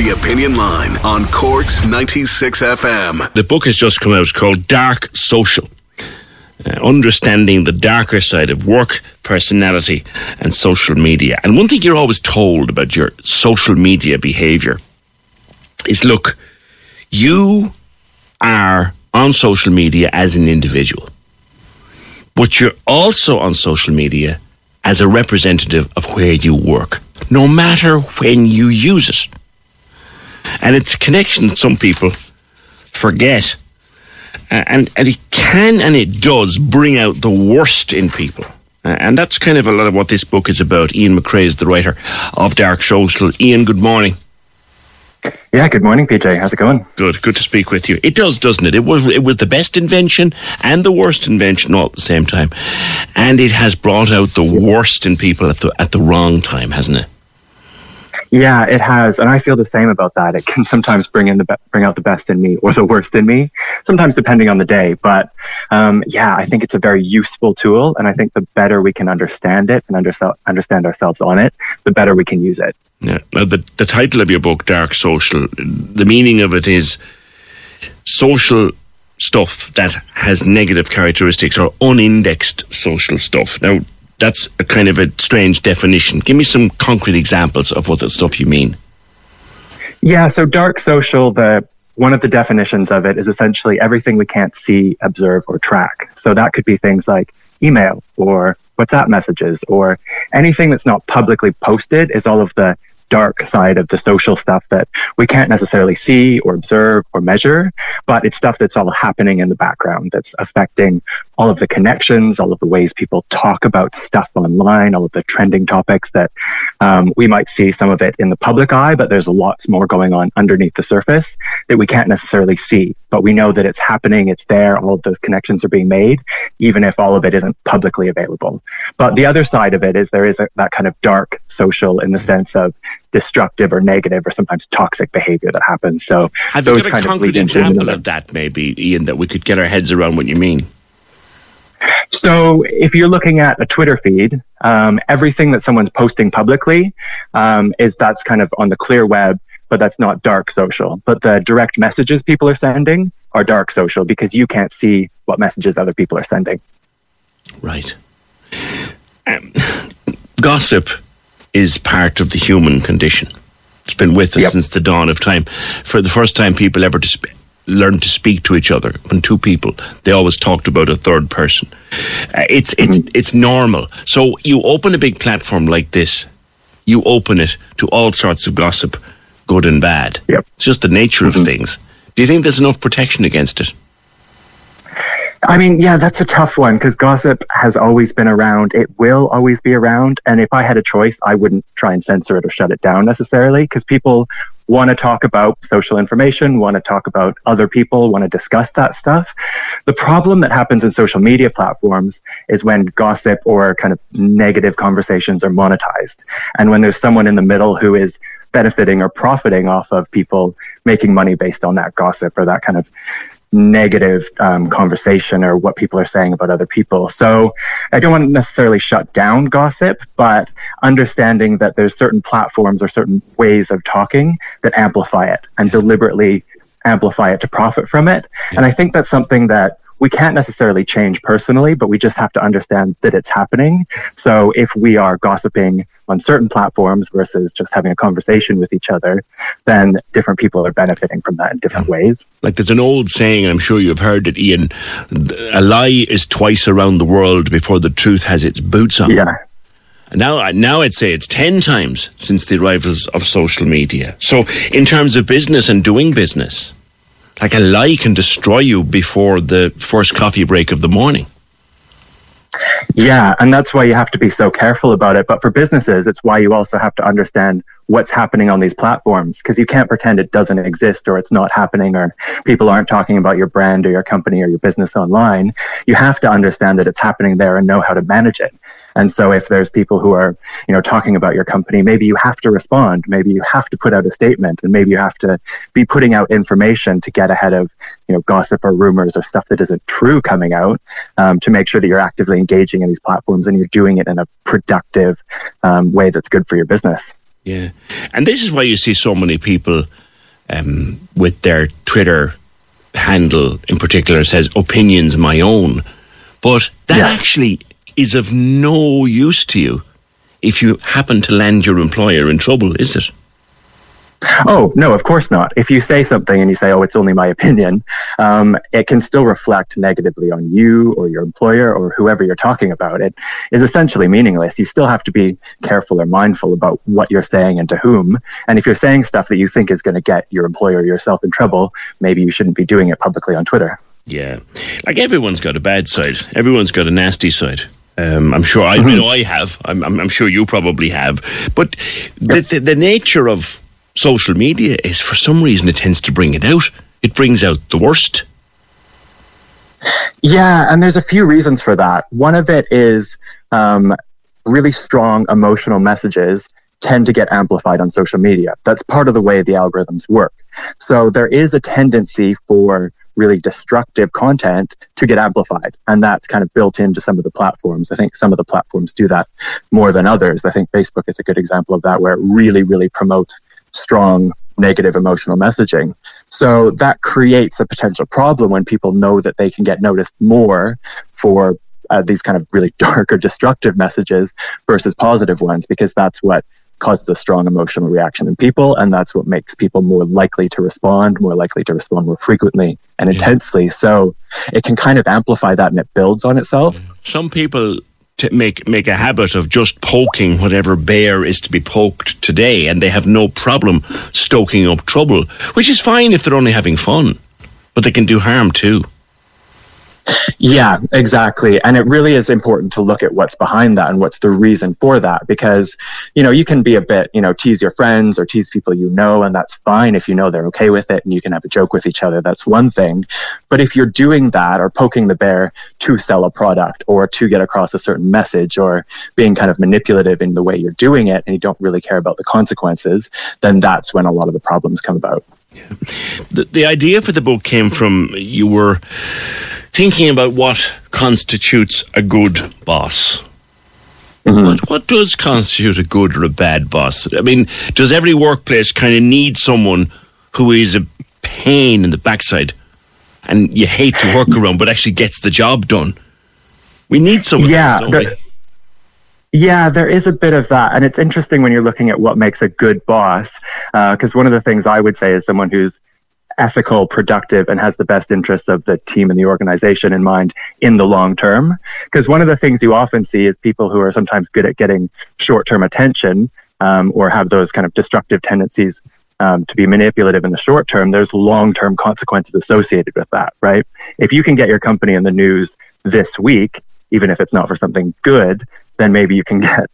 The Opinion Line on Cork's 96 FM. The book has just come out called Dark Social. Uh, understanding the darker side of work, personality, and social media. And one thing you're always told about your social media behavior is look, you are on social media as an individual, but you're also on social media as a representative of where you work, no matter when you use it. And it's a connection that some people forget. Uh, and, and it can and it does bring out the worst in people. Uh, and that's kind of a lot of what this book is about. Ian MacRae is the writer of Dark Social. Ian, good morning. Yeah, good morning, PJ. How's it going? Good, good to speak with you. It does, doesn't it? It was it was the best invention and the worst invention all at the same time, and it has brought out the worst in people at the at the wrong time, hasn't it? Yeah, it has, and I feel the same about that. It can sometimes bring in the be- bring out the best in me or the worst in me, sometimes depending on the day. But um, yeah, I think it's a very useful tool, and I think the better we can understand it and under- understand ourselves on it, the better we can use it. Yeah. Now, the the title of your book, Dark Social, the meaning of it is social stuff that has negative characteristics or unindexed social stuff. Now, that's a kind of a strange definition. Give me some concrete examples of what the stuff you mean. Yeah, so dark social, the one of the definitions of it is essentially everything we can't see, observe, or track. So that could be things like email or WhatsApp messages or anything that's not publicly posted is all of the dark side of the social stuff that we can't necessarily see or observe or measure, but it's stuff that's all happening in the background that's affecting all of the connections, all of the ways people talk about stuff online, all of the trending topics that um, we might see some of it in the public eye, but there's lots more going on underneath the surface that we can't necessarily see. But we know that it's happening, it's there, all of those connections are being made, even if all of it isn't publicly available. But the other side of it is there is a, that kind of dark social in the sense of destructive or negative or sometimes toxic behavior that happens. So Have those got kind a of concrete into example of that, maybe, Ian, that we could get our heads around what you mean? So if you're looking at a Twitter feed, um, everything that someone's posting publicly um, is that's kind of on the clear web, but that's not dark social. But the direct messages people are sending are dark social because you can't see what messages other people are sending. Right. Um, gossip is part of the human condition. It's been with us Yep. since the dawn of time. For the first time, people ever to learned to speak to each other. When two people, they always talked about a third person. Uh, it's it's it's normal. So you open a big platform like this, you open it to all sorts of gossip, good and bad. Yep. It's just the nature of things. Do you think there's enough protection against it? I mean, yeah, that's a tough one because gossip has always been around. It will always be around. And if I had a choice, I wouldn't try and censor it or shut it down necessarily because people want to talk about social information, want to talk about other people, want to discuss that stuff. The problem that happens in social media platforms is when gossip or kind of negative conversations are monetized. And when there's someone in the middle who is benefiting or profiting off of people making money based on that gossip or that kind of negative um, conversation or what people are saying about other people. So I don't want to necessarily shut down gossip, but understanding that there's certain platforms or certain ways of talking that amplify it and deliberately amplify it to profit from it. And I think that's something that we can't necessarily change personally, but we just have to understand that it's happening. So if we are gossiping on certain platforms versus just having a conversation with each other, then different people are benefiting from that in different yeah. ways. Like there's an old saying, and I'm sure you've heard it, Ian a lie is twice around the world before the truth has its boots on. Yeah. Now, now I'd say it's 10 times since the arrivals of social media. So, in terms of business and doing business, like a lie can destroy you before the first coffee break of the morning. Yeah, and that's why you have to be so careful about it. But for businesses, it's why you also have to understand what's happening on these platforms because you can't pretend it doesn't exist or it's not happening or people aren't talking about your brand or your company or your business online. You have to understand that it's happening there and know how to manage it. And so if there's people who are, you know, talking about your company, maybe you have to respond. Maybe you have to put out a statement and maybe you have to be putting out information to get ahead of, you know, gossip or rumors or stuff that isn't true coming out um, to make sure that you're actively engaging in these platforms and you're doing it in a productive um, way that's good for your business. Yeah. And this is why you see so many people um, with their Twitter handle in particular says opinions my own. But that yeah. actually is of no use to you if you happen to land your employer in trouble, is it? Oh, no, of course not. If you say something and you say, oh, it's only my opinion, um, it can still reflect negatively on you or your employer or whoever you're talking about. It is essentially meaningless. You still have to be careful or mindful about what you're saying and to whom. And if you're saying stuff that you think is going to get your employer or yourself in trouble, maybe you shouldn't be doing it publicly on Twitter. Yeah. Like everyone's got a bad side, everyone's got a nasty side. Um, I'm sure I, mm-hmm. know I have. I'm, I'm, I'm, sure you probably have. But the, the, the nature of social media is, for some reason, it tends to bring it out. It brings out the worst. Yeah, and there's a few reasons for that. One of it is um, really strong emotional messages tend to get amplified on social media. That's part of the way the algorithms work. So there is a tendency for really destructive content to get amplified. And that's kind of built into some of the platforms. I think some of the platforms do that more than others. I think Facebook is a good example of that, where it really, really promotes strong negative emotional messaging. So that creates a potential problem when people know that they can get noticed more for uh, these kind of really dark or destructive messages versus positive ones, because that's what causes a strong emotional reaction in people. And that's what makes people more likely to respond, more likely to respond more frequently and yeah. intensely. So it can kind of amplify that and it builds on itself. Some people make make a habit of just poking whatever bear is to be poked today, and they have no problem stoking up trouble, which is fine if they're only having fun, but they can do harm too. Yeah, exactly. And it really is important to look at what's behind that and what's the reason for that because, you know, you can be a bit, you know, tease your friends or tease people you know, and that's fine if you know they're okay with it and you can have a joke with each other. That's one thing. But if you're doing that or poking the bear to sell a product or to get across a certain message or being kind of manipulative in the way you're doing it and you don't really care about the consequences, then that's when a lot of the problems come about. Yeah. The, the idea for the book came from you were thinking about what constitutes a good boss. Mm-hmm. What, what does constitute a good or a bad boss? I mean, does every workplace kind of need someone who is a pain in the backside and you hate to work around but actually gets the job done? We need someone, yeah, else, there, yeah, there is a bit of that. And it's interesting when you're looking at what makes a good boss, because uh, one of the things I would say is someone who's ethical, productive, and has the best interests of the team and the organization in mind in the long term. Because one of the things you often see is people who are sometimes good at getting short term attention um, or have those kind of destructive tendencies um, to be manipulative in the short term, there's long term consequences associated with that, right? If you can get your company in the news this week, even if it's not for something good, then maybe you can get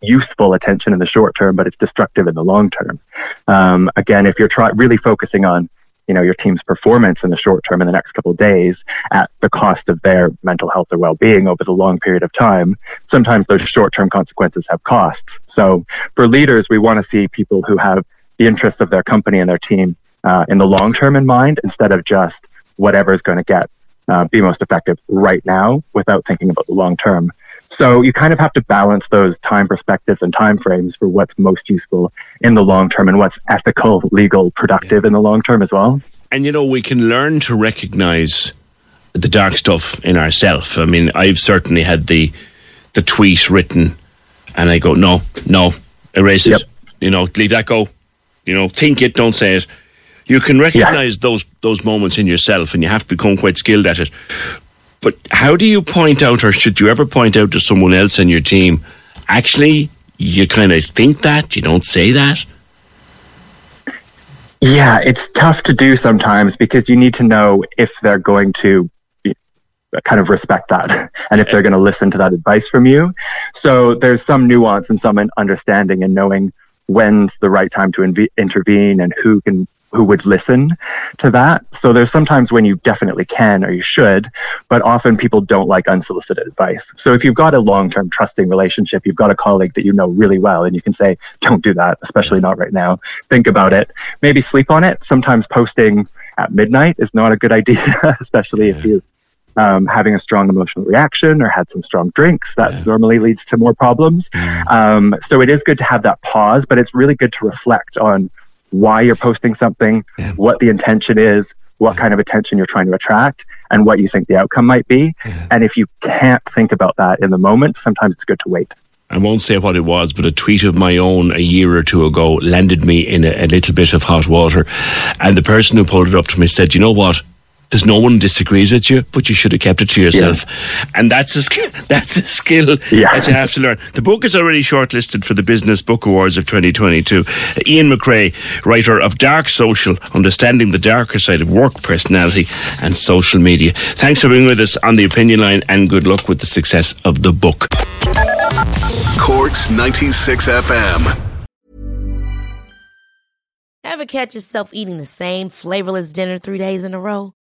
useful attention in the short term, but it's destructive in the long term. Um, again, if you're try- really focusing on you know your team's performance in the short term in the next couple of days at the cost of their mental health or well-being over the long period of time sometimes those short-term consequences have costs. So for leaders we want to see people who have the interests of their company and their team uh, in the long term in mind instead of just whatever is going to get uh, be most effective right now without thinking about the long term so you kind of have to balance those time perspectives and time frames for what's most useful in the long term and what's ethical, legal, productive yeah. in the long term as well. And you know, we can learn to recognize the dark stuff in ourselves. I mean, I've certainly had the the tweet written, and I go, no, no, erase it. Yep. You know, leave that go. You know, think it, don't say it. You can recognize those those moments in yourself, and you have to become quite skilled at it. But how do you point out, or should you ever point out to someone else in your team? Actually, you kind of think that you don't say that. Yeah, it's tough to do sometimes because you need to know if they're going to kind of respect that and if they're going to listen to that advice from you. So there's some nuance and some understanding and knowing when's the right time to inve- intervene and who can who would listen to that. So there's sometimes when you definitely can or you should, but often people don't like unsolicited advice. So if you've got a long-term trusting relationship, you've got a colleague that you know really well and you can say, don't do that, especially not right now. Think about it. Maybe sleep on it. Sometimes posting at midnight is not a good idea, especially if you um, having a strong emotional reaction or had some strong drinks. That normally leads to more problems. Um, so it is good to have that pause, but it's really good to reflect on why you're posting something, what the intention is, what kind of attention you're trying to attract, and what you think the outcome might be. And if you can't think about that in the moment, sometimes it's good to wait. I won't say what it was, but a tweet of my own a year or two ago landed me in a, a little bit of hot water. And the person who pulled it up to me said, You know what? There's no one disagrees with you, but you should have kept it to yourself. And that's a skill, that's a skill Yeah. that you have to learn. The book is already shortlisted for the Business Book Awards of 2022. Ian MacRae, writer of Dark Social, Understanding the Darker Side of Work Personality and Social Media. Thanks for being with us on the opinion line and good luck with the success of the book. Cork's 96 FM. Ever catch yourself eating the same flavorless dinner three days in a row?